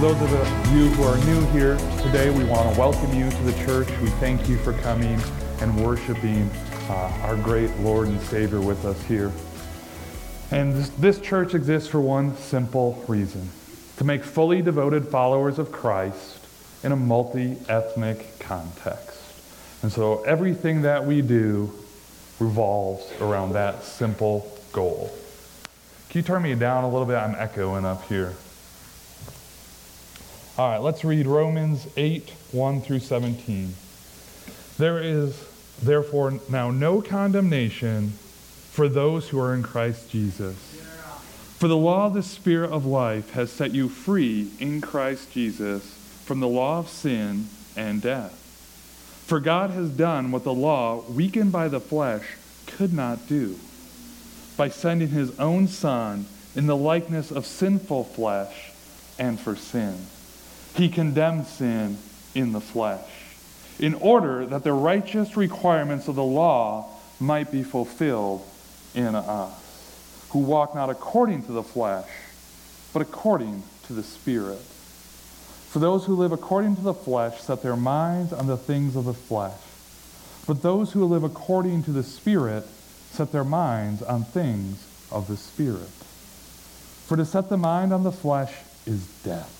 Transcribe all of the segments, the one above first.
For those of you who are new here today, we want to welcome you to the church. We thank you for coming and worshiping uh, our great Lord and Savior with us here. And this, this church exists for one simple reason to make fully devoted followers of Christ in a multi ethnic context. And so everything that we do revolves around that simple goal. Can you turn me down a little bit? I'm echoing up here. All right, let's read Romans 8 1 through 17. There is therefore now no condemnation for those who are in Christ Jesus. For the law of the Spirit of life has set you free in Christ Jesus from the law of sin and death. For God has done what the law, weakened by the flesh, could not do by sending his own Son in the likeness of sinful flesh and for sin. He condemned sin in the flesh in order that the righteous requirements of the law might be fulfilled in us, who walk not according to the flesh, but according to the Spirit. For those who live according to the flesh set their minds on the things of the flesh, but those who live according to the Spirit set their minds on things of the Spirit. For to set the mind on the flesh is death,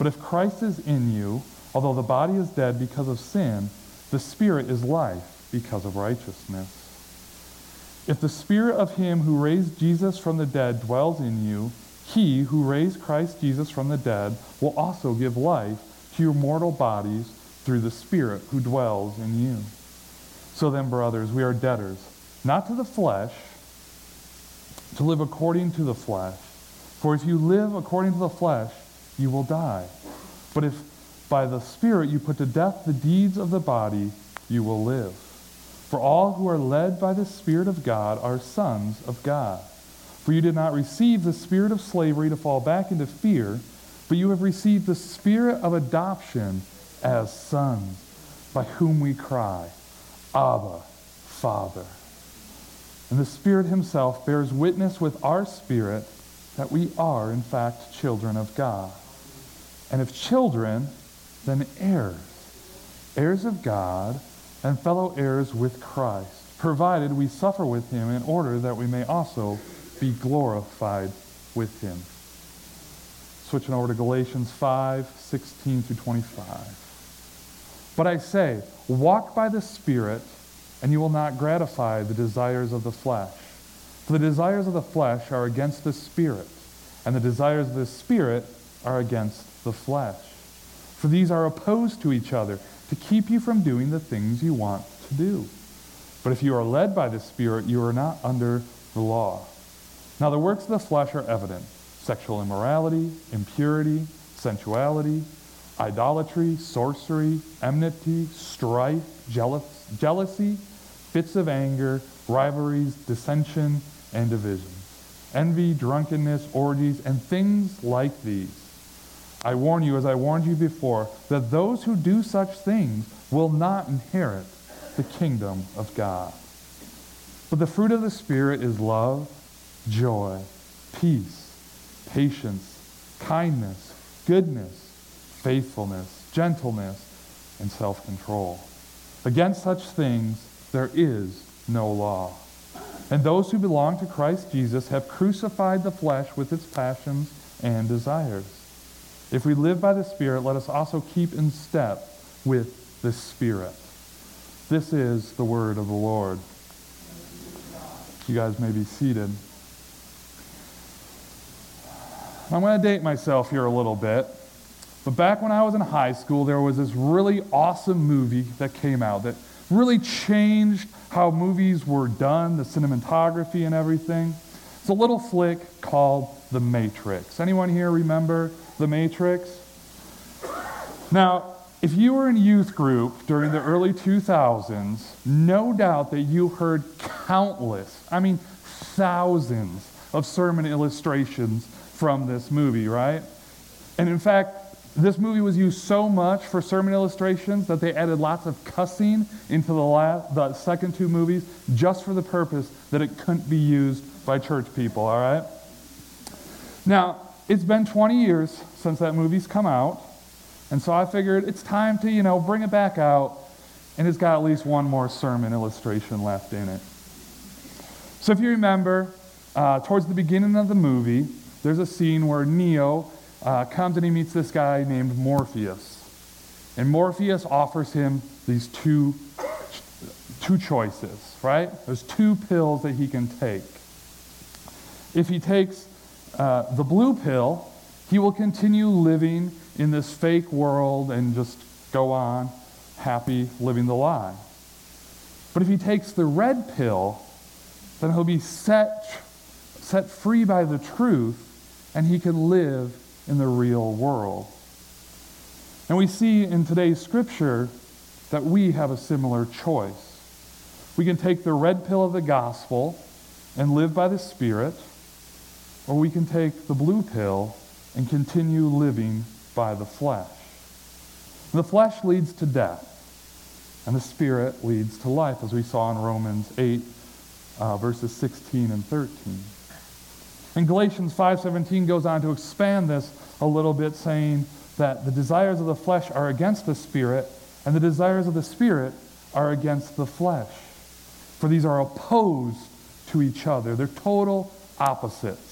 But if Christ is in you, although the body is dead because of sin, the Spirit is life because of righteousness. If the Spirit of him who raised Jesus from the dead dwells in you, he who raised Christ Jesus from the dead will also give life to your mortal bodies through the Spirit who dwells in you. So then, brothers, we are debtors, not to the flesh, to live according to the flesh. For if you live according to the flesh, you will die. But if by the Spirit you put to death the deeds of the body, you will live. For all who are led by the Spirit of God are sons of God. For you did not receive the spirit of slavery to fall back into fear, but you have received the spirit of adoption as sons, by whom we cry, Abba, Father. And the Spirit Himself bears witness with our spirit that we are, in fact, children of God. And if children, then heirs, heirs of God, and fellow heirs with Christ, provided we suffer with Him in order that we may also be glorified with Him. Switching over to Galatians 5 16 through 25. But I say, walk by the Spirit and you will not gratify the desires of the flesh. For the desires of the flesh are against the Spirit, and the desires of the Spirit are against the flesh. For these are opposed to each other to keep you from doing the things you want to do. But if you are led by the Spirit, you are not under the law. Now the works of the flesh are evident sexual immorality, impurity, sensuality, idolatry, sorcery, enmity, strife, jealous, jealousy fits of anger, rivalries, dissension, and division, envy, drunkenness, orgies, and things like these. I warn you, as I warned you before, that those who do such things will not inherit the kingdom of God. But the fruit of the Spirit is love, joy, peace, patience, kindness, goodness, faithfulness, gentleness, and self control. Against such things, there is no law. And those who belong to Christ Jesus have crucified the flesh with its passions and desires. If we live by the Spirit, let us also keep in step with the Spirit. This is the word of the Lord. You guys may be seated. I'm going to date myself here a little bit. But back when I was in high school, there was this really awesome movie that came out that really changed how movies were done, the cinematography and everything. It's a little flick called The Matrix. Anyone here remember The Matrix? Now, if you were in youth group during the early 2000s, no doubt that you heard countless, I mean, thousands of sermon illustrations from this movie, right? And in fact, this movie was used so much for sermon illustrations that they added lots of cussing into the, last, the second two movies just for the purpose that it couldn't be used by church people, all right? Now, it's been 20 years since that movie's come out, and so I figured it's time to, you know, bring it back out, and it's got at least one more sermon illustration left in it. So if you remember, uh, towards the beginning of the movie, there's a scene where Neo uh, comes and he meets this guy named Morpheus. And Morpheus offers him these two, two choices, right? There's two pills that he can take. If he takes uh, the blue pill, he will continue living in this fake world and just go on happy living the lie. But if he takes the red pill, then he'll be set, set free by the truth and he can live in the real world. And we see in today's scripture that we have a similar choice. We can take the red pill of the gospel and live by the Spirit, or we can take the blue pill and continue living by the flesh. The flesh leads to death, and the Spirit leads to life, as we saw in Romans 8, uh, verses 16 and 13. And Galatians 5:17 goes on to expand this a little bit saying that the desires of the flesh are against the spirit and the desires of the spirit are against the flesh. For these are opposed to each other. They're total opposites.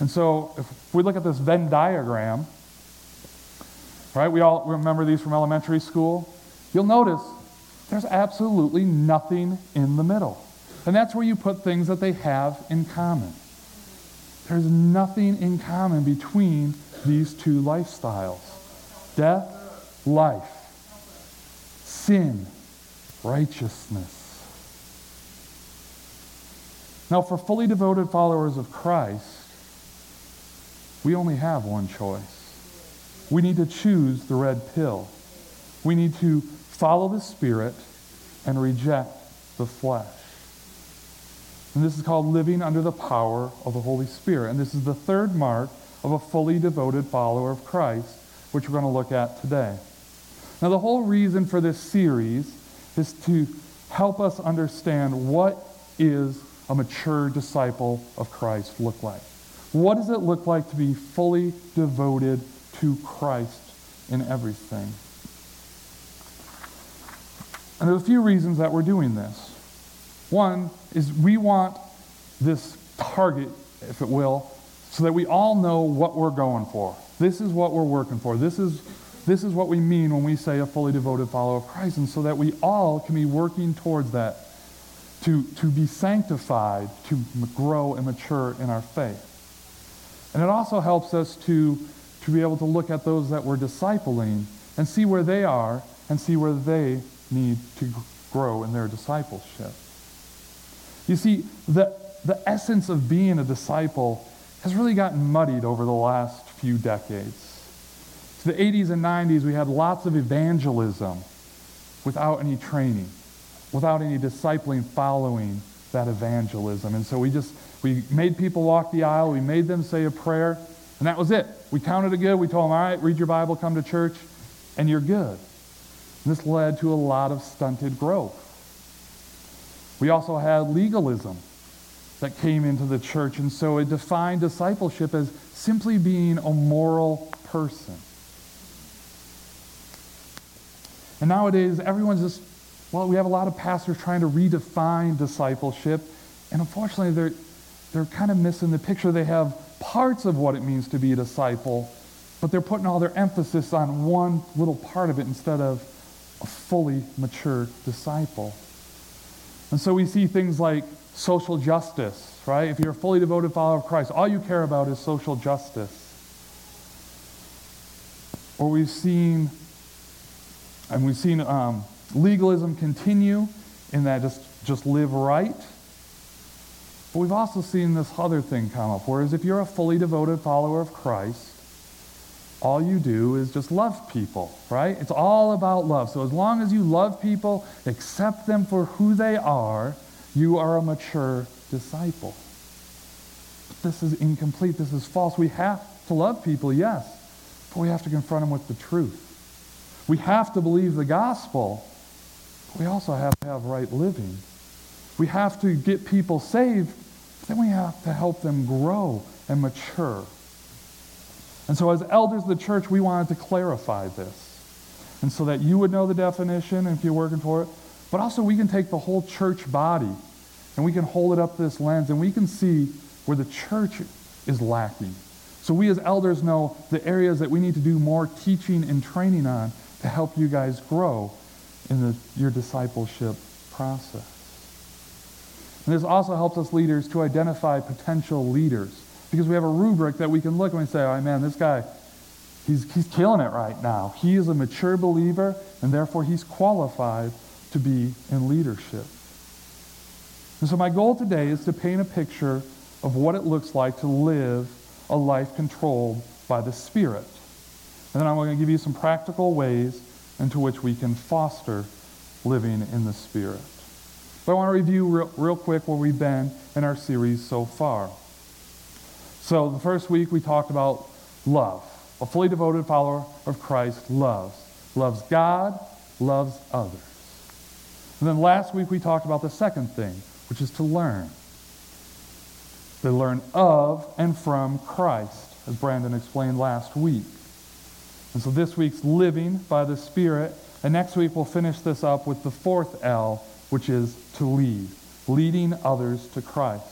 And so if we look at this Venn diagram, right? We all remember these from elementary school. You'll notice there's absolutely nothing in the middle. And that's where you put things that they have in common. There's nothing in common between these two lifestyles death, life, sin, righteousness. Now, for fully devoted followers of Christ, we only have one choice. We need to choose the red pill. We need to follow the Spirit and reject the flesh. And this is called living under the power of the Holy Spirit. And this is the third mark of a fully devoted follower of Christ, which we're going to look at today. Now, the whole reason for this series is to help us understand what is a mature disciple of Christ look like. What does it look like to be fully devoted to Christ in everything? And there's a few reasons that we're doing this. One is we want this target, if it will, so that we all know what we're going for. This is what we're working for. This is, this is what we mean when we say a fully devoted follower of Christ. And so that we all can be working towards that to, to be sanctified, to grow and mature in our faith. And it also helps us to, to be able to look at those that we're discipling and see where they are and see where they need to grow in their discipleship. You see, the, the essence of being a disciple has really gotten muddied over the last few decades. To the 80s and 90s, we had lots of evangelism without any training, without any discipling following that evangelism. And so we just, we made people walk the aisle, we made them say a prayer, and that was it. We counted it good. We told them, all right, read your Bible, come to church, and you're good. And this led to a lot of stunted growth. We also had legalism that came into the church, and so it defined discipleship as simply being a moral person. And nowadays, everyone's just, well, we have a lot of pastors trying to redefine discipleship, and unfortunately, they're, they're kind of missing the picture. They have parts of what it means to be a disciple, but they're putting all their emphasis on one little part of it instead of a fully mature disciple. And so we see things like social justice, right? If you're a fully devoted follower of Christ, all you care about is social justice. Or we've seen, and we've seen um, legalism continue in that just, just live right. But we've also seen this other thing come up, whereas if you're a fully devoted follower of Christ, all you do is just love people, right? It's all about love. So as long as you love people, accept them for who they are, you are a mature disciple. But this is incomplete. This is false. We have to love people, yes, but we have to confront them with the truth. We have to believe the gospel, but we also have to have right living. We have to get people saved, then we have to help them grow and mature. And so, as elders of the church, we wanted to clarify this. And so that you would know the definition if you're working for it, but also we can take the whole church body and we can hold it up this lens and we can see where the church is lacking. So, we as elders know the areas that we need to do more teaching and training on to help you guys grow in the, your discipleship process. And this also helps us leaders to identify potential leaders because we have a rubric that we can look and say, oh man, this guy, he's, he's killing it right now. He is a mature believer, and therefore he's qualified to be in leadership. And so my goal today is to paint a picture of what it looks like to live a life controlled by the Spirit. And then I'm going to give you some practical ways into which we can foster living in the Spirit. But I want to review real, real quick where we've been in our series so far. So the first week we talked about love. A fully devoted follower of Christ loves. Loves God, loves others. And then last week we talked about the second thing, which is to learn. They learn of and from Christ, as Brandon explained last week. And so this week's living by the Spirit. And next week we'll finish this up with the fourth L, which is to lead, leading others to Christ.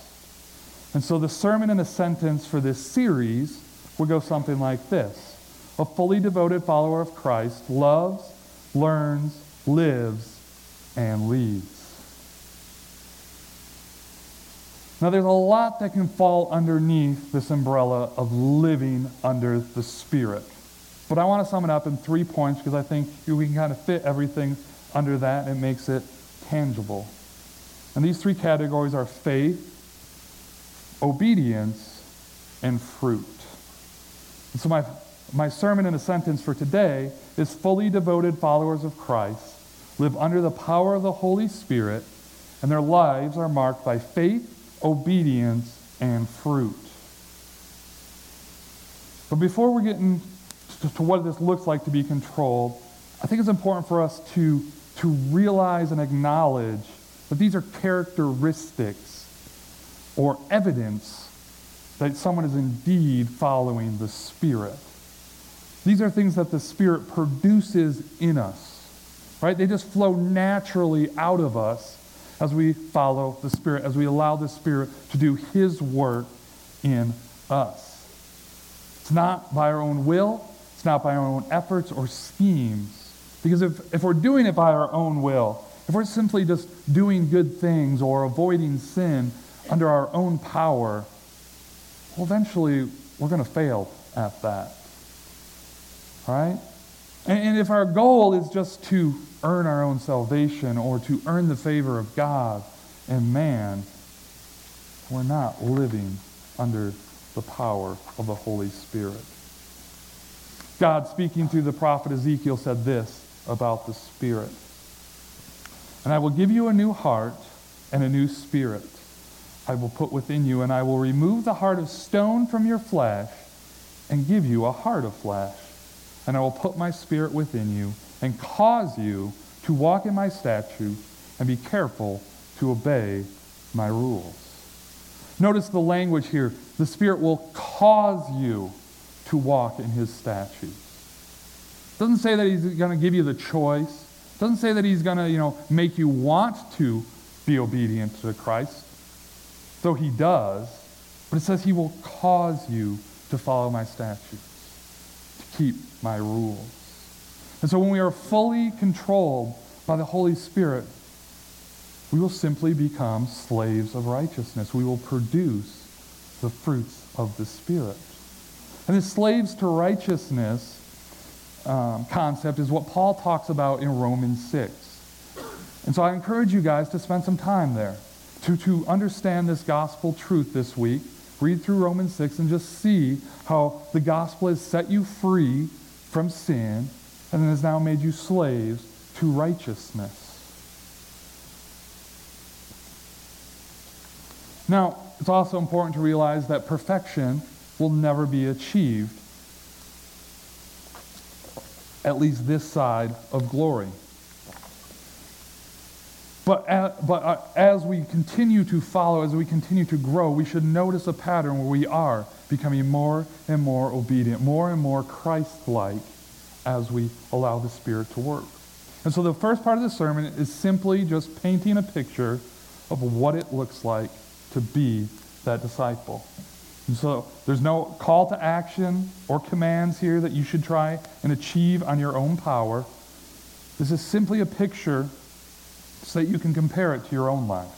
And so the sermon in a sentence for this series would go something like this A fully devoted follower of Christ loves, learns, lives, and leads. Now, there's a lot that can fall underneath this umbrella of living under the Spirit. But I want to sum it up in three points because I think we can kind of fit everything under that and it makes it tangible. And these three categories are faith, obedience, and fruit. And so, my, my sermon in a sentence for today is fully devoted followers of Christ live under the power of the Holy Spirit, and their lives are marked by faith, obedience, and fruit. But before we get into to what this looks like to be controlled, I think it's important for us to, to realize and acknowledge that these are characteristics or evidence that someone is indeed following the Spirit. These are things that the Spirit produces in us, right? They just flow naturally out of us as we follow the Spirit, as we allow the Spirit to do His work in us. It's not by our own will, it's not by our own efforts or schemes. Because if, if we're doing it by our own will, if we're simply just doing good things or avoiding sin, under our own power, well, eventually we're going to fail at that. Right? And, and if our goal is just to earn our own salvation or to earn the favor of God and man, we're not living under the power of the Holy Spirit. God, speaking through the prophet Ezekiel, said this about the Spirit. And I will give you a new heart and a new spirit I will put within you, and I will remove the heart of stone from your flesh and give you a heart of flesh. And I will put my spirit within you and cause you to walk in my statutes and be careful to obey my rules. Notice the language here. The Spirit will cause you to walk in his statutes. Doesn't say that he's going to give you the choice. Doesn't say that he's going to, you know, make you want to be obedient to Christ though he does, but it says he will cause you to follow my statutes, to keep my rules. And so when we are fully controlled by the Holy Spirit, we will simply become slaves of righteousness. We will produce the fruits of the Spirit. And as slaves to righteousness um, concept is what Paul talks about in Romans 6. And so I encourage you guys to spend some time there to, to understand this gospel truth this week, read through Romans 6 and just see how the gospel has set you free from sin and has now made you slaves to righteousness. Now, it's also important to realize that perfection will never be achieved, at least this side of glory. But, as, but uh, as we continue to follow, as we continue to grow, we should notice a pattern where we are becoming more and more obedient, more and more Christ like as we allow the Spirit to work. And so the first part of the sermon is simply just painting a picture of what it looks like to be that disciple. And so there's no call to action or commands here that you should try and achieve on your own power. This is simply a picture so that you can compare it to your own life.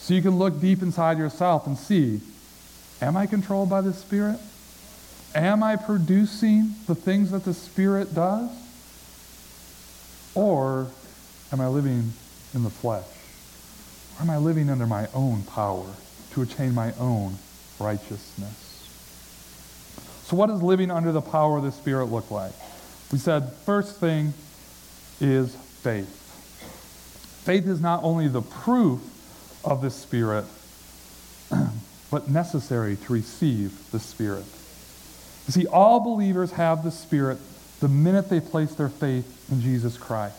So you can look deep inside yourself and see am I controlled by the Spirit? Am I producing the things that the Spirit does? Or am I living in the flesh? Or am I living under my own power to attain my own righteousness? So, what does living under the power of the Spirit look like? We said, first thing is faith. Faith is not only the proof of the Spirit, but necessary to receive the Spirit. You see, all believers have the Spirit the minute they place their faith in Jesus Christ.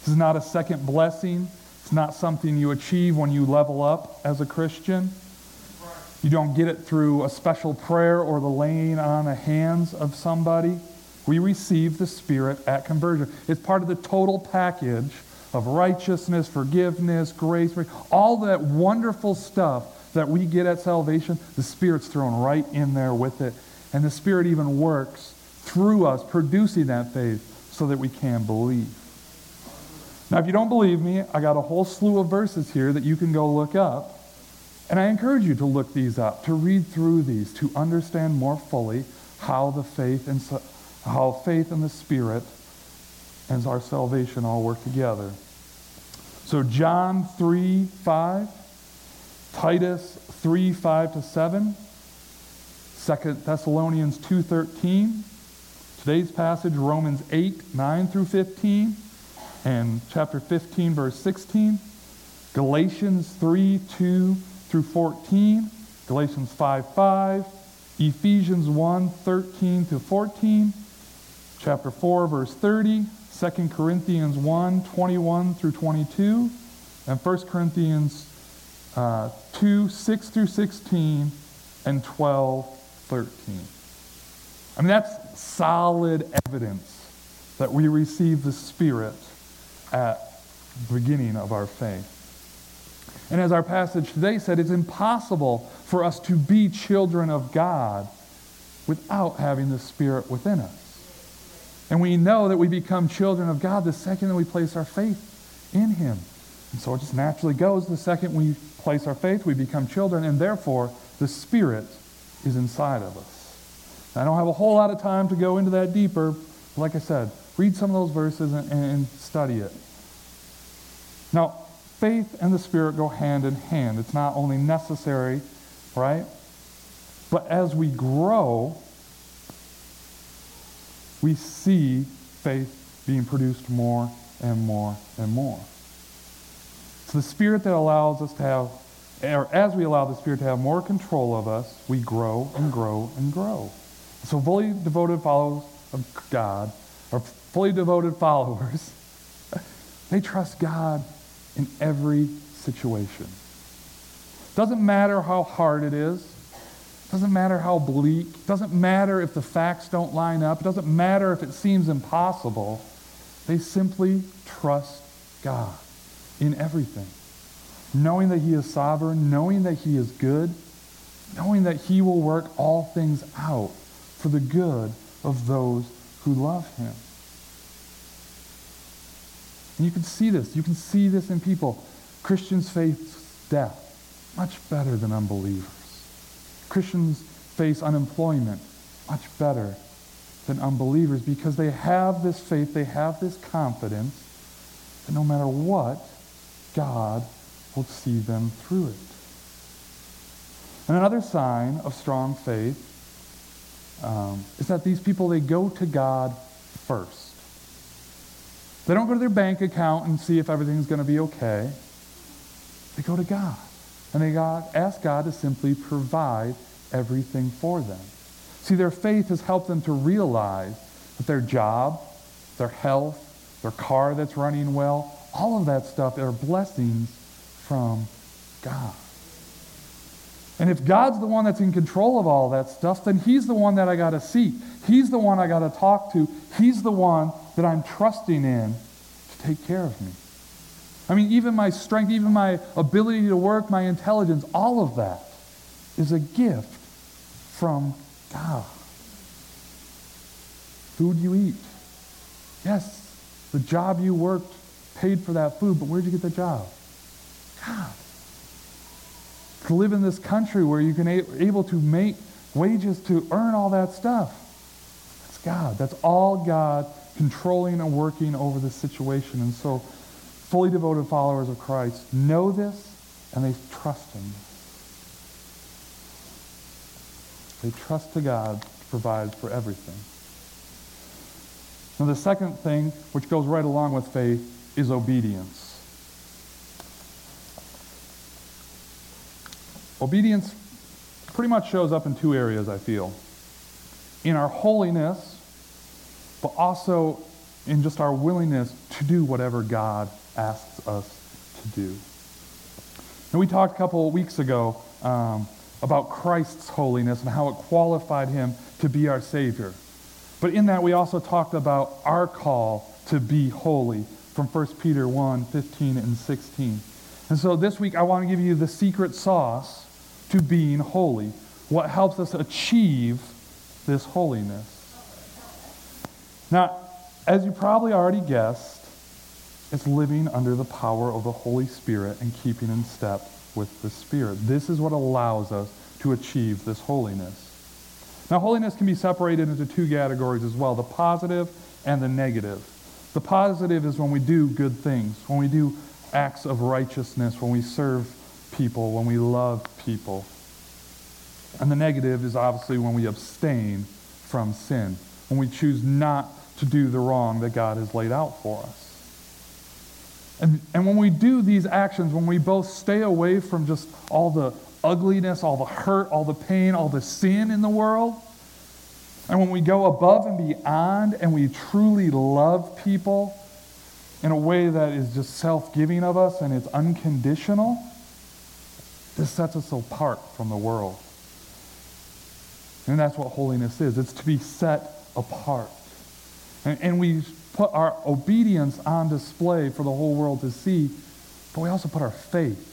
This is not a second blessing. It's not something you achieve when you level up as a Christian. You don't get it through a special prayer or the laying on of hands of somebody. We receive the Spirit at conversion. It's part of the total package of righteousness, forgiveness, grace, all that wonderful stuff that we get at salvation, the Spirit's thrown right in there with it. And the Spirit even works through us, producing that faith so that we can believe. Now, if you don't believe me, I got a whole slew of verses here that you can go look up. And I encourage you to look these up, to read through these, to understand more fully how the faith and how faith and the Spirit and our salvation all work together. So John 3, 5, Titus 3, 5 to 7, 2 Thessalonians 2, 13, today's passage, Romans 8, 9 through 15, and chapter 15, verse 16, Galatians 3, 2 through 14, Galatians 5, 5, Ephesians 1, 13 to 14, chapter 4, verse 30, 2 Corinthians 1 21 through 22, and 1 Corinthians uh, 2 6 through 16, and 12 13. I mean, that's solid evidence that we receive the Spirit at the beginning of our faith. And as our passage today said, it's impossible for us to be children of God without having the Spirit within us. And we know that we become children of God the second that we place our faith in Him. And so it just naturally goes. The second we place our faith, we become children, and therefore the Spirit is inside of us. I don't have a whole lot of time to go into that deeper. But Like I said, read some of those verses and, and study it. Now, faith and the Spirit go hand in hand. It's not only necessary, right? But as we grow, we see faith being produced more and more and more. It's the Spirit that allows us to have, or as we allow the Spirit to have more control of us, we grow and grow and grow. So fully devoted followers of God, or fully devoted followers, they trust God in every situation. Doesn't matter how hard it is. Doesn't matter how bleak. Doesn't matter if the facts don't line up. Doesn't matter if it seems impossible. They simply trust God in everything. Knowing that He is sovereign, knowing that He is good, knowing that He will work all things out for the good of those who love Him. And you can see this. You can see this in people. Christians face death much better than unbelievers. Christians face unemployment much better than unbelievers because they have this faith, they have this confidence that no matter what, God will see them through it. And another sign of strong faith um, is that these people, they go to God first. They don't go to their bank account and see if everything's going to be okay. They go to God. And they God, ask God to simply provide everything for them. See, their faith has helped them to realize that their job, their health, their car that's running well, all of that stuff are blessings from God. And if God's the one that's in control of all that stuff, then He's the one that I got to seek. He's the one I got to talk to. He's the one that I'm trusting in to take care of me. I mean, even my strength, even my ability to work, my intelligence, all of that is a gift from God. Food you eat. Yes, the job you worked paid for that food, but where'd you get the job? God. To live in this country where you can a- able to make wages to earn all that stuff. That's God. That's all God controlling and working over the situation. And so fully devoted followers of Christ know this and they trust him. They trust to God to provide for everything. Now, the second thing, which goes right along with faith, is obedience. Obedience pretty much shows up in two areas, I feel. In our holiness, but also in just our willingness to do whatever God asks us to do. And we talked a couple weeks ago um, about Christ's holiness and how it qualified him to be our Savior. But in that, we also talked about our call to be holy from 1 Peter 1 15 and 16. And so this week, I want to give you the secret sauce to being holy, what helps us achieve this holiness. Now, as you probably already guessed, it's living under the power of the Holy Spirit and keeping in step with the Spirit. This is what allows us to achieve this holiness. Now, holiness can be separated into two categories as well the positive and the negative. The positive is when we do good things, when we do acts of righteousness, when we serve people, when we love people. And the negative is obviously when we abstain from sin, when we choose not to do the wrong that God has laid out for us. And, and when we do these actions, when we both stay away from just all the ugliness, all the hurt, all the pain, all the sin in the world. And when we go above and beyond and we truly love people in a way that is just self giving of us and it's unconditional, this sets us apart from the world. And that's what holiness is it's to be set apart. And, and we put our obedience on display for the whole world to see, but we also put our faith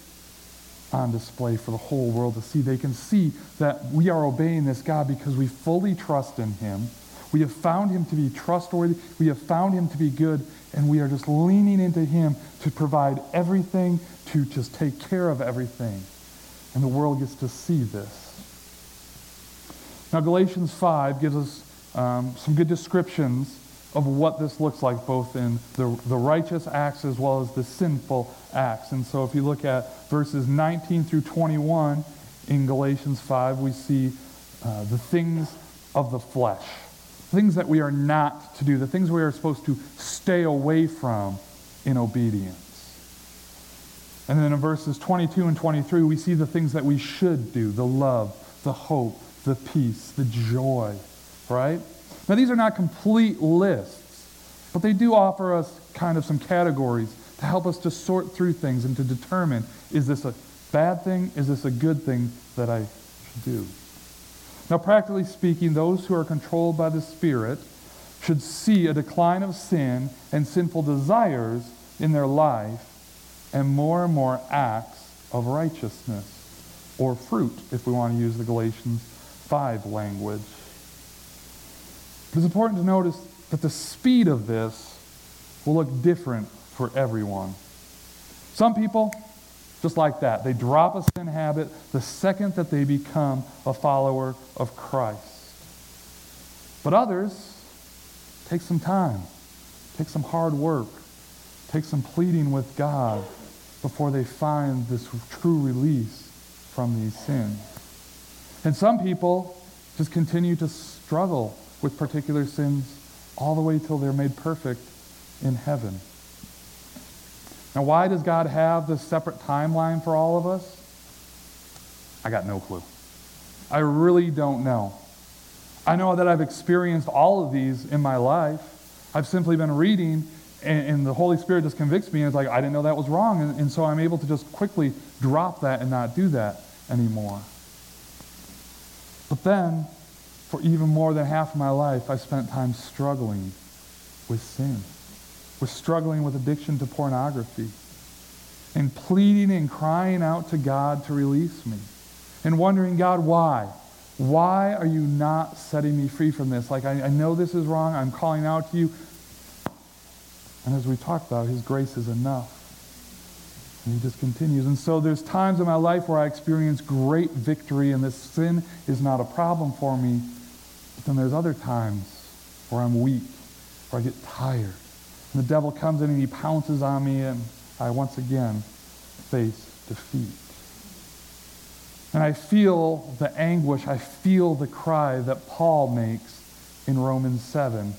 on display for the whole world to see. They can see that we are obeying this God because we fully trust in Him. We have found Him to be trustworthy. We have found Him to be good. And we are just leaning into Him to provide everything, to just take care of everything. And the world gets to see this. Now, Galatians 5 gives us um, some good descriptions of what this looks like, both in the, the righteous acts as well as the sinful acts. And so if you look at verses 19 through 21 in Galatians 5, we see uh, the things of the flesh, things that we are not to do, the things we are supposed to stay away from in obedience. And then in verses 22 and 23, we see the things that we should do the love, the hope, the peace, the joy, right? Now, these are not complete lists, but they do offer us kind of some categories to help us to sort through things and to determine is this a bad thing? Is this a good thing that I should do? Now, practically speaking, those who are controlled by the Spirit should see a decline of sin and sinful desires in their life and more and more acts of righteousness or fruit, if we want to use the Galatians 5 language. It's important to notice that the speed of this will look different for everyone. Some people, just like that, they drop a sin habit the second that they become a follower of Christ. But others take some time, take some hard work, take some pleading with God before they find this true release from these sins. And some people just continue to struggle with particular sins all the way till they're made perfect in heaven. Now, why does God have this separate timeline for all of us? I got no clue. I really don't know. I know that I've experienced all of these in my life. I've simply been reading, and, and the Holy Spirit just convicts me, and it's like, I didn't know that was wrong. And, and so I'm able to just quickly drop that and not do that anymore. But then, for even more than half of my life, I spent time struggling with sin, with struggling with addiction to pornography, and pleading and crying out to God to release me, and wondering, God, why? Why are you not setting me free from this? Like, I, I know this is wrong. I'm calling out to you. And as we talked about, His grace is enough. And he just continues. And so there's times in my life where I experience great victory and this sin is not a problem for me. But then there's other times where I'm weak, where I get tired. And the devil comes in and he pounces on me and I once again face defeat. And I feel the anguish, I feel the cry that Paul makes in Romans 7,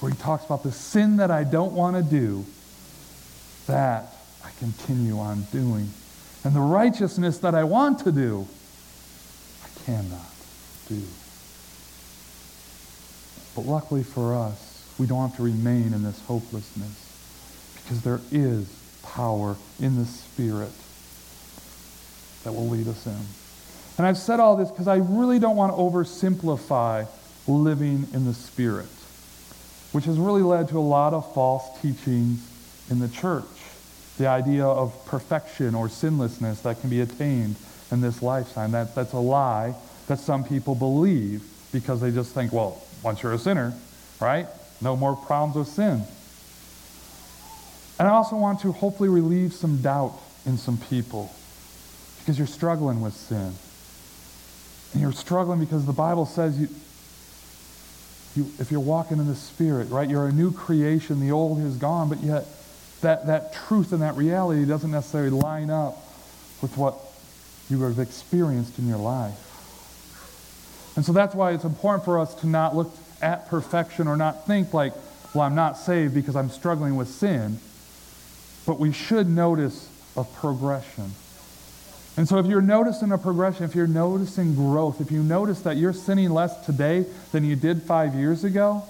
where he talks about the sin that I don't want to do, that I continue on doing. And the righteousness that I want to do, I cannot do. But luckily for us, we don't have to remain in this hopelessness because there is power in the Spirit that will lead us in. And I've said all this because I really don't want to oversimplify living in the Spirit, which has really led to a lot of false teachings in the church the idea of perfection or sinlessness that can be attained in this lifetime. That, that's a lie that some people believe because they just think, well, once you're a sinner, right? No more problems with sin. And I also want to hopefully relieve some doubt in some people because you're struggling with sin. And you're struggling because the Bible says you, you, if you're walking in the Spirit, right, you're a new creation, the old is gone, but yet that, that truth and that reality doesn't necessarily line up with what you have experienced in your life. And so that's why it's important for us to not look at perfection or not think like, well, I'm not saved because I'm struggling with sin. But we should notice a progression. And so if you're noticing a progression, if you're noticing growth, if you notice that you're sinning less today than you did five years ago,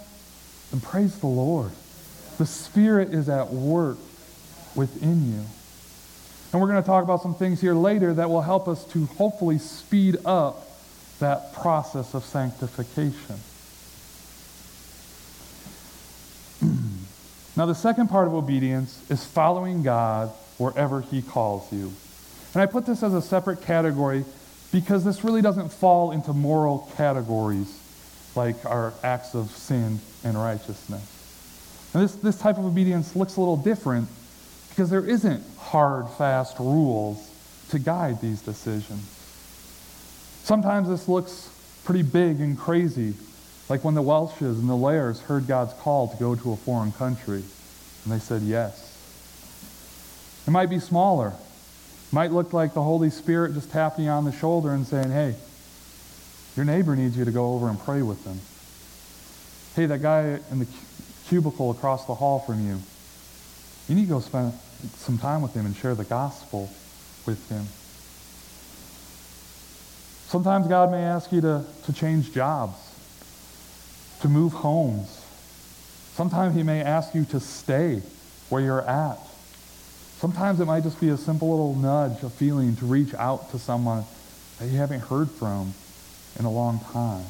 then praise the Lord. The Spirit is at work within you. And we're going to talk about some things here later that will help us to hopefully speed up that process of sanctification. now, the second part of obedience is following God wherever He calls you. And I put this as a separate category because this really doesn't fall into moral categories like our acts of sin and righteousness. And this, this type of obedience looks a little different because there isn't hard, fast rules to guide these decisions. Sometimes this looks pretty big and crazy, like when the Welshes and the Lairs heard God's call to go to a foreign country, and they said yes. It might be smaller. It might look like the Holy Spirit just tapping you on the shoulder and saying, hey, your neighbor needs you to go over and pray with them. Hey, that guy in the cubicle across the hall from you. You need to go spend some time with him and share the gospel with him. Sometimes God may ask you to, to change jobs, to move homes. Sometimes he may ask you to stay where you're at. Sometimes it might just be a simple little nudge, a feeling to reach out to someone that you haven't heard from in a long time.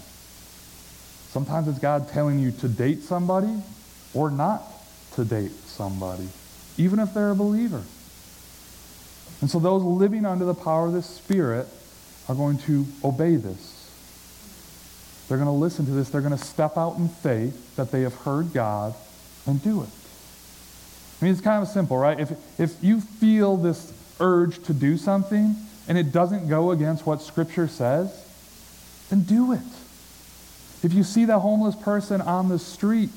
Sometimes it's God telling you to date somebody or not to date somebody, even if they're a believer. And so those living under the power of the Spirit are going to obey this. They're going to listen to this. They're going to step out in faith that they have heard God and do it. I mean, it's kind of simple, right? If, if you feel this urge to do something and it doesn't go against what Scripture says, then do it. If you see the homeless person on the street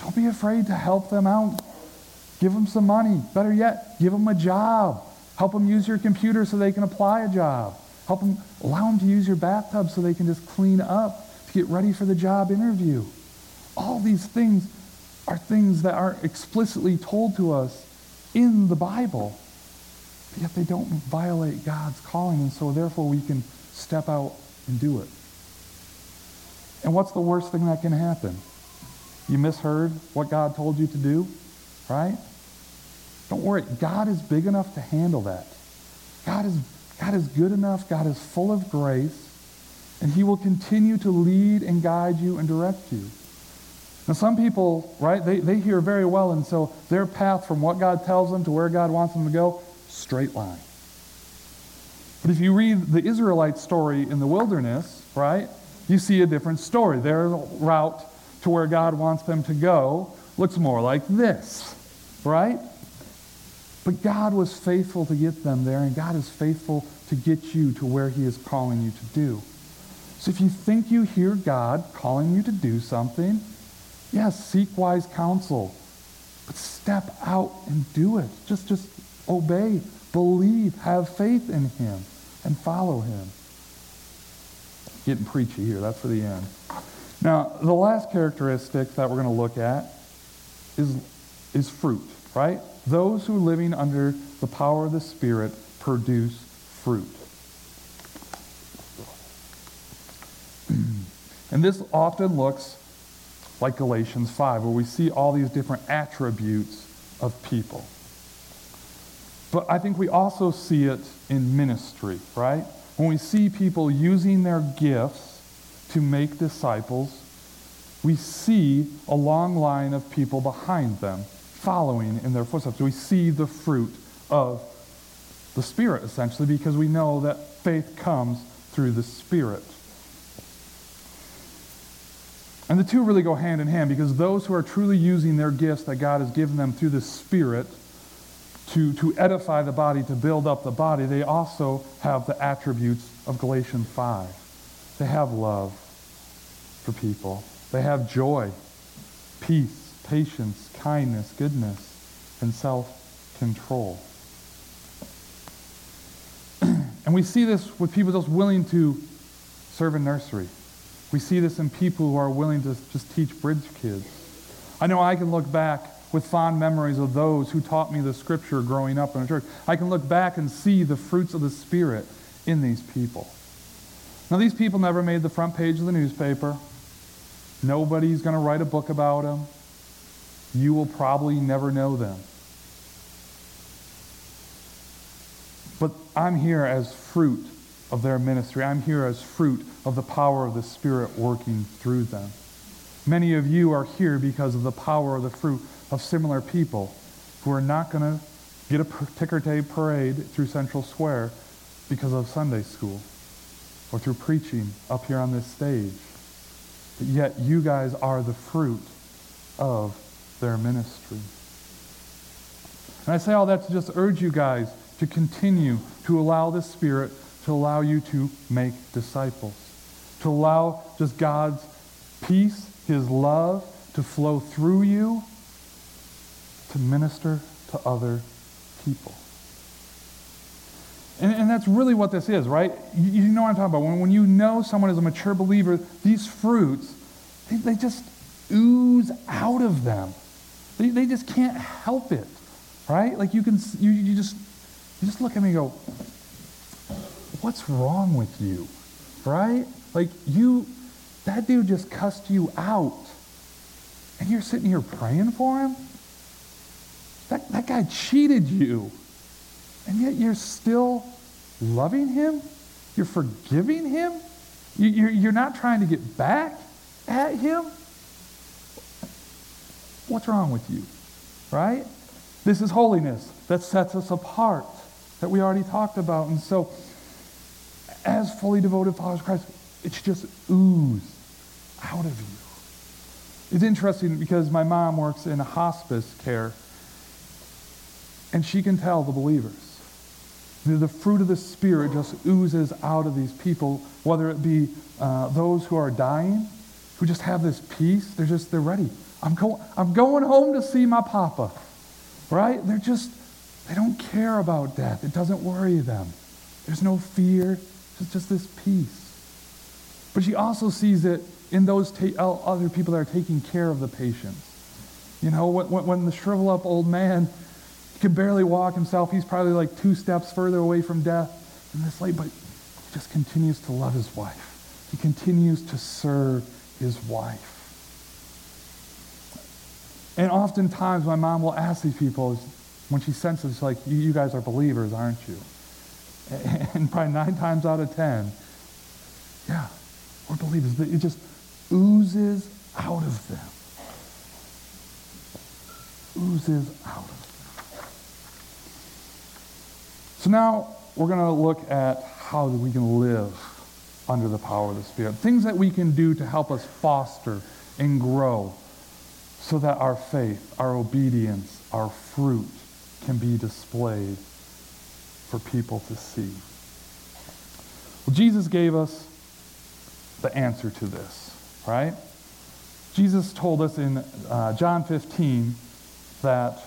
don't be afraid to help them out. Give them some money. Better yet, give them a job. Help them use your computer so they can apply a job. Help them, allow them to use your bathtub so they can just clean up to get ready for the job interview. All these things are things that aren't explicitly told to us in the Bible, but yet they don't violate God's calling, and so therefore we can step out and do it. And what's the worst thing that can happen? You misheard what God told you to do, right? Don't worry. God is big enough to handle that. God is, God is good enough. God is full of grace. And he will continue to lead and guide you and direct you. Now, some people, right, they, they hear very well, and so their path from what God tells them to where God wants them to go, straight line. But if you read the Israelite story in the wilderness, right, you see a different story. Their route to where God wants them to go looks more like this, right? But God was faithful to get them there, and God is faithful to get you to where He is calling you to do. So if you think you hear God calling you to do something, yes, seek wise counsel, but step out and do it. Just, just obey, believe, have faith in Him, and follow Him. Getting preachy here, that's for the end. Now, the last characteristic that we're going to look at is, is fruit, right? Those who are living under the power of the Spirit produce fruit. and this often looks like Galatians 5, where we see all these different attributes of people. But I think we also see it in ministry, right? When we see people using their gifts to make disciples, we see a long line of people behind them following in their footsteps. We see the fruit of the Spirit, essentially, because we know that faith comes through the Spirit. And the two really go hand in hand because those who are truly using their gifts that God has given them through the Spirit to, to edify the body, to build up the body, they also have the attributes of Galatians 5. They have love for people, they have joy, peace, patience, kindness, goodness, and self control. and we see this with people just willing to serve in nursery. We see this in people who are willing to just teach bridge kids. I know I can look back with fond memories of those who taught me the scripture growing up in a church. I can look back and see the fruits of the Spirit in these people. Now, these people never made the front page of the newspaper. Nobody's going to write a book about them. You will probably never know them. But I'm here as fruit of their ministry. I'm here as fruit of the power of the Spirit working through them. Many of you are here because of the power of the fruit of similar people who are not going to get a ticker tape parade through Central Square because of Sunday school or through preaching up here on this stage. But yet you guys are the fruit of their ministry. And I say all that to just urge you guys to continue to allow the Spirit to allow you to make disciples, to allow just God's peace, His love to flow through you to minister to other people. And, and, that's really what this is, right? You, you, know what I'm talking about. When, when you know someone is a mature believer, these fruits, they, they just ooze out of them. They, they just can't help it, right? Like you can, you, you just, you just look at me and go, what's wrong with you, right? Like you, that dude just cussed you out, and you're sitting here praying for him. That, that guy cheated you, and yet you're still loving him. You're forgiving him. You, you're, you're not trying to get back at him. What's wrong with you? Right? This is holiness that sets us apart, that we already talked about. And so, as fully devoted followers of Christ, it's just ooze out of you. It's interesting because my mom works in hospice care, and she can tell the believers. The, the fruit of the Spirit just oozes out of these people, whether it be uh, those who are dying, who just have this peace. They're just, they're ready. I'm, go- I'm going home to see my papa. Right? They're just, they don't care about death. It doesn't worry them. There's no fear, It's just this peace. But she also sees it in those ta- other people that are taking care of the patients. You know, when, when the shrivel up old man can barely walk himself, he's probably like two steps further away from death than this lady, but he just continues to love his wife. He continues to serve his wife. And oftentimes my mom will ask these people, when she senses, like, you, you guys are believers, aren't you? And probably nine times out of ten, yeah, we're believers. It just oozes out of them. Oozes out of them. So now we're going to look at how we can live under the power of the Spirit. Things that we can do to help us foster and grow so that our faith, our obedience, our fruit can be displayed for people to see. Well, Jesus gave us the answer to this, right? Jesus told us in uh, John 15 that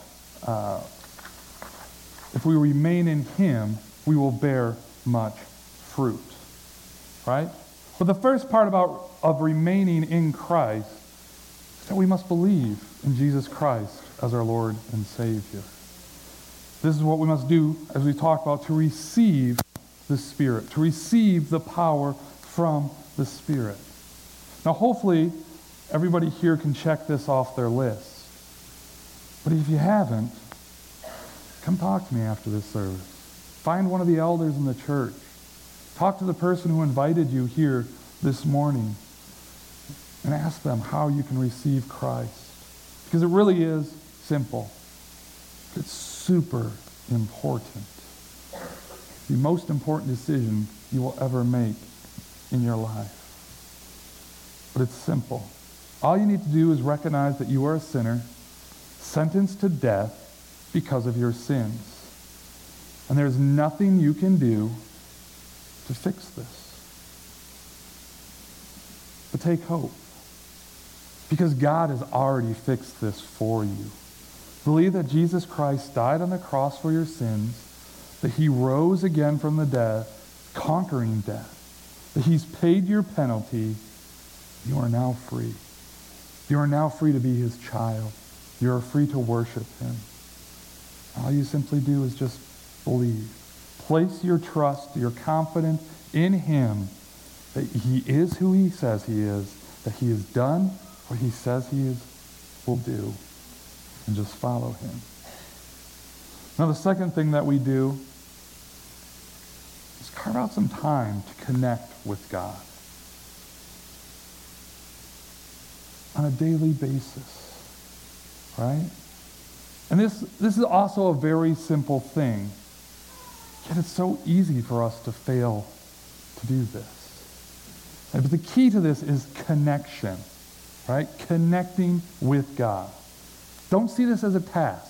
uh, if we remain in him, we will bear much fruit, right? But the first part about of remaining in Christ is that we must believe in Jesus Christ as our Lord and Savior. This is what we must do, as we talk about, to receive the Spirit, to receive the power from the Spirit. Now, hopefully, everybody here can check this off their list. But if you haven't, come talk to me after this service. Find one of the elders in the church. Talk to the person who invited you here this morning and ask them how you can receive Christ. Because it really is simple. It's super important. The most important decision you will ever make in your life. But it's simple. All you need to do is recognize that you are a sinner, sentenced to death because of your sins. And there's nothing you can do to fix this. But take hope. Because God has already fixed this for you. Believe that Jesus Christ died on the cross for your sins, that he rose again from the dead, conquering death, that he's paid your penalty. You are now free. You are now free to be his child. You are free to worship him. All you simply do is just believe. Place your trust, your confidence in him that he is who he says he is, that he has done what he says he is, will do and just follow him. Now, the second thing that we do is carve out some time to connect with God on a daily basis, right? And this, this is also a very simple thing, yet it's so easy for us to fail to do this. But the key to this is connection, right? Connecting with God. Don't see this as a task.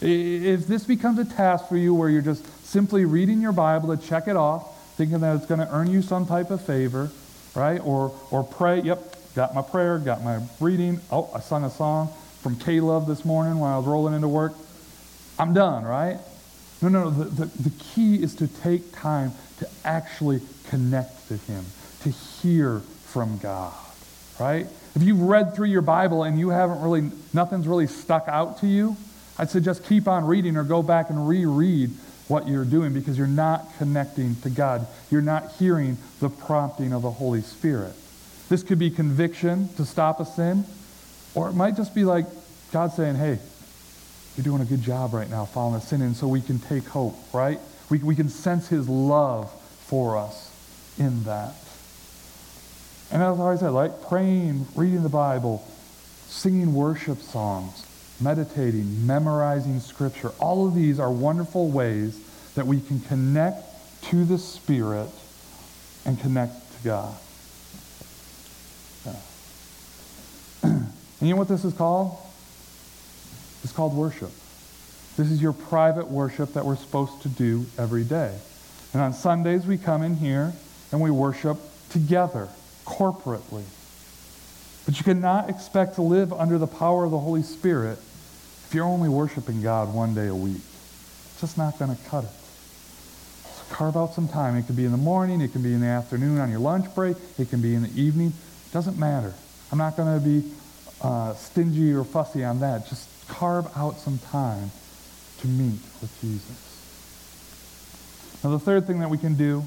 If this becomes a task for you where you're just simply reading your Bible to check it off, thinking that it's going to earn you some type of favor, right? Or, or pray, yep, got my prayer, got my reading. Oh, I sung a song from K-Love this morning when I was rolling into work. I'm done, right? No, no, no. The, the, the key is to take time to actually connect to Him, to hear from God, right? If you've read through your Bible and you haven't really, nothing's really stuck out to you, I'd suggest keep on reading or go back and reread what you're doing because you're not connecting to God. You're not hearing the prompting of the Holy Spirit. This could be conviction to stop a sin, or it might just be like God saying, hey, you're doing a good job right now following a sin, and so we can take hope, right? We, we can sense his love for us in that. And as I said, like praying, reading the Bible, singing worship songs, meditating, memorizing scripture, all of these are wonderful ways that we can connect to the Spirit and connect to God. Yeah. and you know what this is called? It's called worship. This is your private worship that we're supposed to do every day. And on Sundays, we come in here and we worship together corporately. But you cannot expect to live under the power of the Holy Spirit if you're only worshiping God one day a week. It's just not going to cut it. So carve out some time. It can be in the morning, it can be in the afternoon on your lunch break, it can be in the evening. It Doesn't matter. I'm not going to be uh, stingy or fussy on that. Just carve out some time to meet with Jesus. Now, the third thing that we can do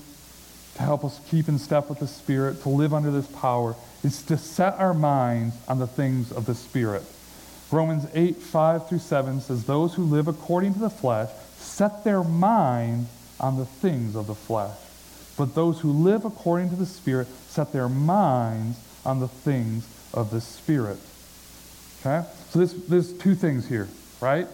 to help us keep in step with the Spirit, to live under this power, is to set our minds on the things of the Spirit. Romans 8, 5 through 7 says, Those who live according to the flesh set their mind on the things of the flesh. But those who live according to the Spirit set their minds on the things of the Spirit. Okay? So this, there's two things here, right?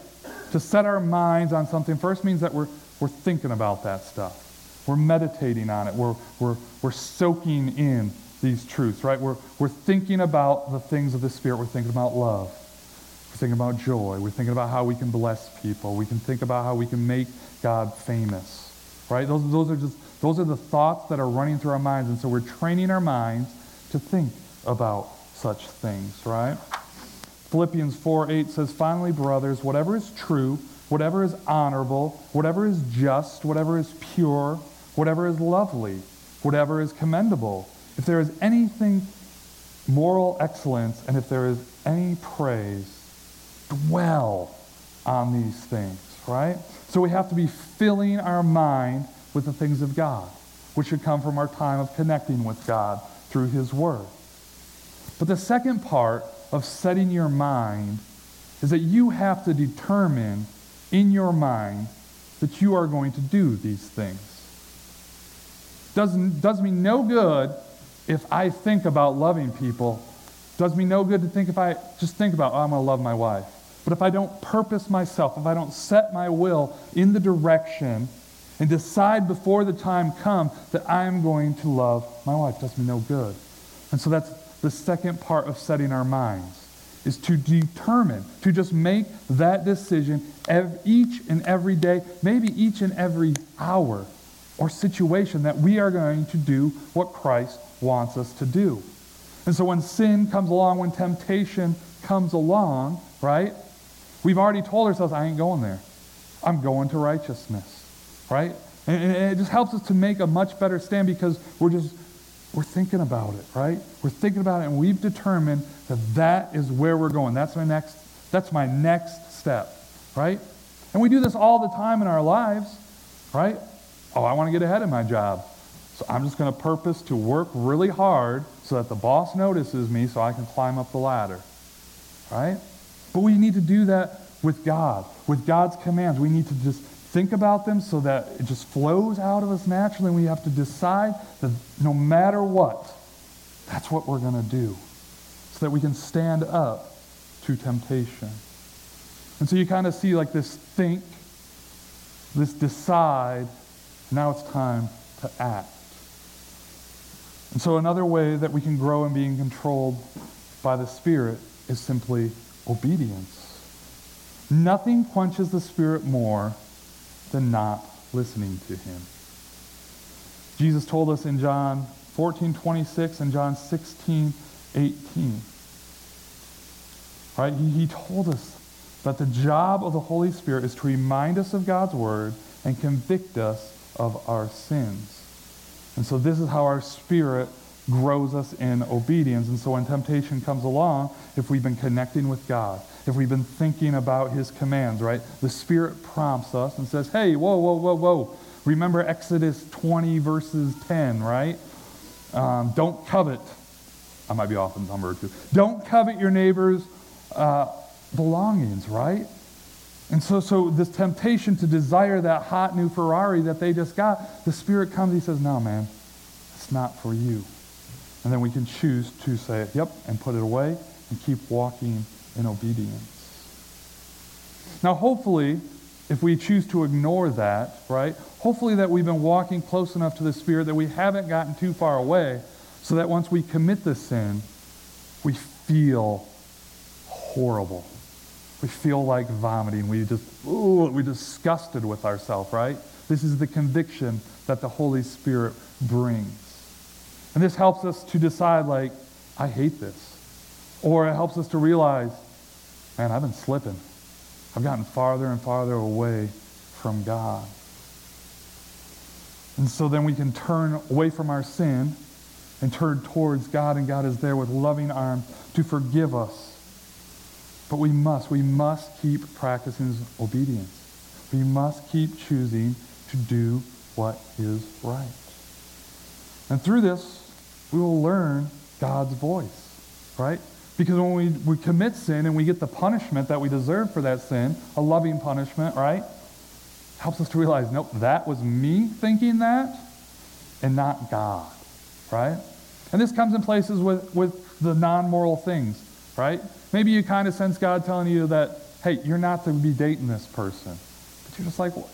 To set our minds on something first means that we're, we're thinking about that stuff. We're meditating on it. We're, we're, we're soaking in these truths, right? We're, we're thinking about the things of the Spirit. We're thinking about love. We're thinking about joy. We're thinking about how we can bless people. We can think about how we can make God famous, right? Those, those, are just, those are the thoughts that are running through our minds. And so we're training our minds to think about such things, right? Philippians 4 8 says, Finally, brothers, whatever is true, whatever is honorable, whatever is just, whatever is pure, whatever is lovely, whatever is commendable, if there is anything moral excellence, and if there is any praise, dwell on these things, right? So we have to be filling our mind with the things of God, which should come from our time of connecting with God through His Word. But the second part of setting your mind is that you have to determine in your mind that you are going to do these things. Doesn't, does me no good if I think about loving people. Does me no good to think if I just think about, oh, I'm going to love my wife. But if I don't purpose myself, if I don't set my will in the direction and decide before the time comes that I'm going to love my wife, does me no good. And so that's the second part of setting our minds is to determine, to just make that decision each and every day, maybe each and every hour or situation that we are going to do what Christ wants us to do. And so when sin comes along, when temptation comes along, right? We've already told ourselves, I ain't going there. I'm going to righteousness, right? And, it just helps us to make a much better stand because we're just we're thinking about it, right? We're thinking about it, and we've determined that that is where we're going. That's my next. That's my next step, right? And we do this all the time in our lives, right? Oh, I want to get ahead in my job, so I'm just going to purpose to work really hard so that the boss notices me, so I can climb up the ladder, right? But we need to do that with God, with God's commands. We need to just think about them so that it just flows out of us naturally. And we have to decide that no matter what, that's what we're going to do so that we can stand up to temptation. And so you kind of see like this think, this decide, now it's time to act. And so another way that we can grow in being controlled by the Spirit is simply obedience. Nothing quenches the Spirit more than not listening to him. Jesus told us in John 14, 26 and John 16, 18. Right? He, he told us that the job of the Holy Spirit is to remind us of God's word and convict us of our sins. And so this is how our spirit grows us in obedience. And so when temptation comes along, if we've been connecting with God, if we've been thinking about his commands, right? The Spirit prompts us and says, hey, whoa, whoa, whoa, whoa. Remember Exodus 20, verses 10, right? Um, don't covet. I might be off in number two. Don't covet your neighbor's uh, belongings, right? And so, so this temptation to desire that hot new Ferrari that they just got, the Spirit comes, he says, no, man, it's not for you. And then we can choose to say, yep, and put it away and keep walking in obedience. Now, hopefully, if we choose to ignore that, right, hopefully that we've been walking close enough to the Spirit that we haven't gotten too far away so that once we commit the sin, we feel horrible. We feel like vomiting. We just, ooh, we're disgusted with ourselves, right? This is the conviction that the Holy Spirit brings. And this helps us to decide, like, I hate this. Or it helps us to realize, man, I've been slipping. I've gotten farther and farther away from God. And so then we can turn away from our sin and turn towards God, and God is there with loving arms to forgive us. But we must, we must keep practicing obedience. We must keep choosing to do what is right. And through this, we will learn God's voice, right? Because when we, we commit sin and we get the punishment that we deserve for that sin, a loving punishment, right? Helps us to realize, nope, that was me thinking that and not God, right? And this comes in places with, with the non moral things, right? Maybe you kind of sense God telling you that, hey, you're not to be dating this person. But you're just like, well,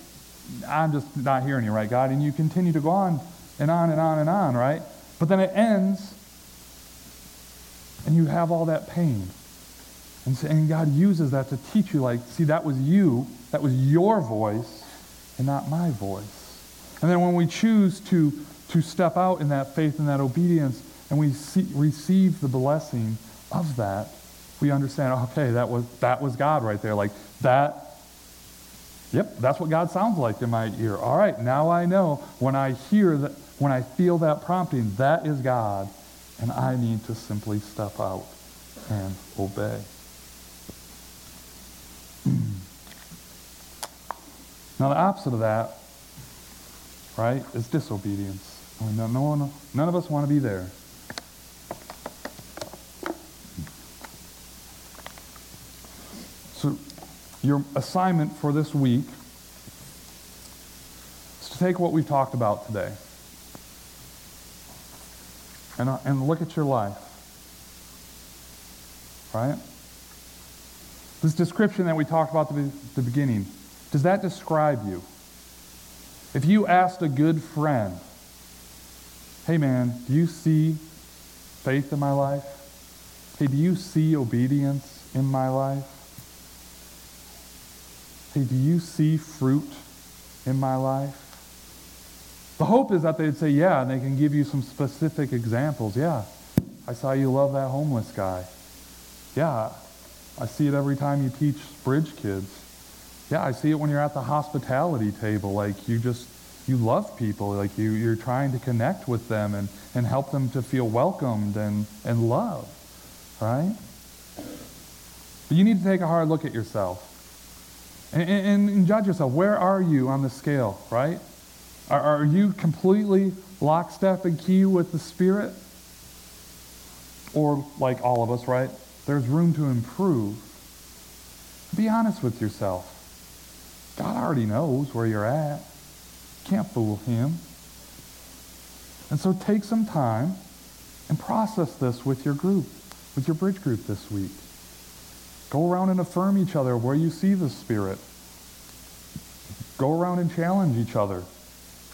I'm just not hearing you, right, God? And you continue to go on and on and on and on, right? But then it ends, and you have all that pain. And, so, and God uses that to teach you, like, see, that was you, that was your voice, and not my voice. And then when we choose to, to step out in that faith and that obedience, and we see, receive the blessing of that, we understand, okay, that was, that was God right there. Like, that Yep, that's what God sounds like in my ear. All right, now I know when I hear that, when I feel that prompting, that is God, and I need to simply step out and obey. now, the opposite of that, right, is disobedience. I mean, no one, none of us want to be there. So, your assignment for this week is to take what we've talked about today and, uh, and look at your life. Right? This description that we talked about at the, the beginning, does that describe you? If you asked a good friend, hey man, do you see faith in my life? Hey, do you see obedience in my life? Do you see fruit in my life? The hope is that they'd say, yeah, and they can give you some specific examples. Yeah, I saw you love that homeless guy. Yeah, I see it every time you teach bridge kids. Yeah, I see it when you're at the hospitality table. Like you just, you love people. Like you, you're trying to connect with them and, and help them to feel welcomed and, and loved, right? But you need to take a hard look at yourself and, and, and judge yourself. Where are you on the scale, right? Are, are you completely lockstep and key with the Spirit? Or, like all of us, right? There's room to improve. Be honest with yourself. God already knows where you're at. Can't fool him. And so take some time and process this with your group, with your bridge group this week. Go around and affirm each other where you see the Spirit. Go around and challenge each other.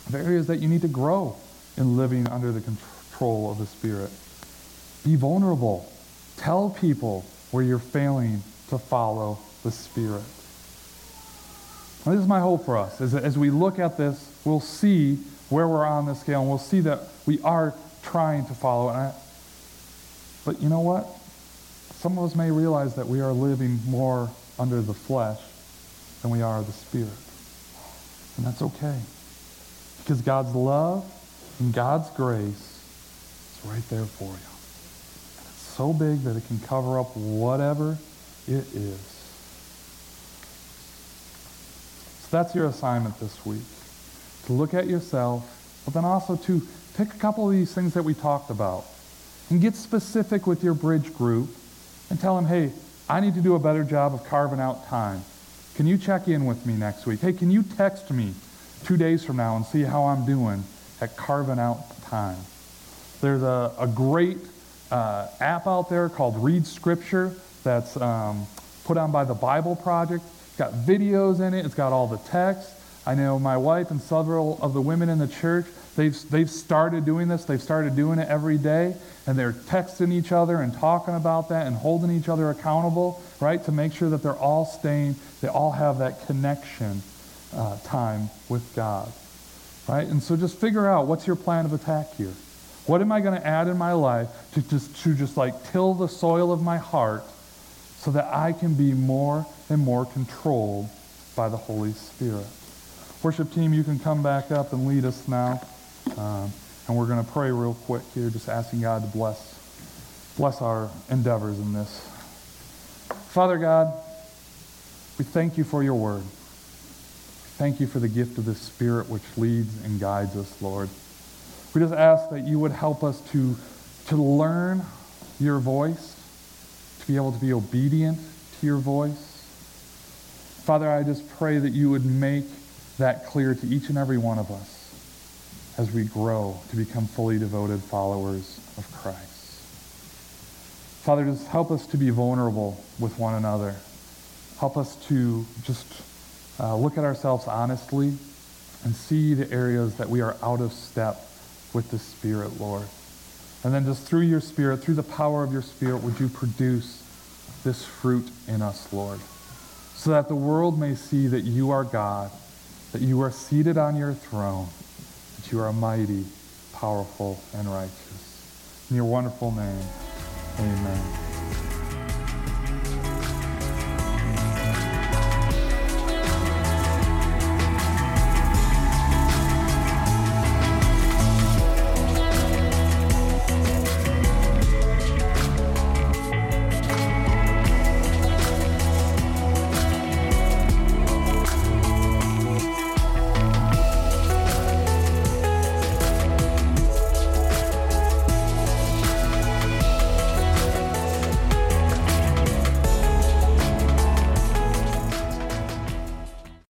The areas that you need to grow in living under the control of the Spirit. Be vulnerable. Tell people where you're failing to follow the Spirit. this is my hope for us. Is that as we look at this, we'll see where we're on the scale, and we'll see that we are trying to follow. I, but you know what? Some of us may realize that we are living more under the flesh than we are the Spirit. And that's okay. Because God's love and God's grace is right there for you. It's so big that it can cover up whatever it is. So that's your assignment this week. To look at yourself, but then also to pick a couple of these things that we talked about and get specific with your bridge group and tell him, hey, I need to do a better job of carving out time. Can you check in with me next week? Hey, can you text me two days from now and see how I'm doing at carving out time? There's a, a great uh, app out there called Read Scripture that's um, put on by the Bible Project. It's got videos in it, it's got all the text. I know my wife and several of the women in the church, they've, they've started doing this. They've started doing it every day, and they're texting each other and talking about that and holding each other accountable, right, to make sure that they're all staying, they all have that connection uh, time with God, right? And so just figure out what's your plan of attack here. What am I going to add in my life to just, to just like till the soil of my heart so that I can be more and more controlled by the Holy Spirit? Worship team, you can come back up and lead us now. Um, and we're going to pray real quick here, just asking God to bless, bless our endeavors in this. Father God, we thank you for your word. Thank you for the gift of the Spirit which leads and guides us, Lord. We just ask that you would help us to, to learn your voice, to be able to be obedient to your voice. Father, I just pray that you would make that clear to each and every one of us as we grow to become fully devoted followers of Christ. Father, just help us to be vulnerable with one another. Help us to just uh, look at ourselves honestly and see the areas that we are out of step with the Spirit, Lord. And then just through your Spirit, through the power of your Spirit, would you produce this fruit in us, Lord, so that the world may see that you are God, that you are seated on your throne, that you are mighty, powerful, and righteous. In your wonderful name, amen.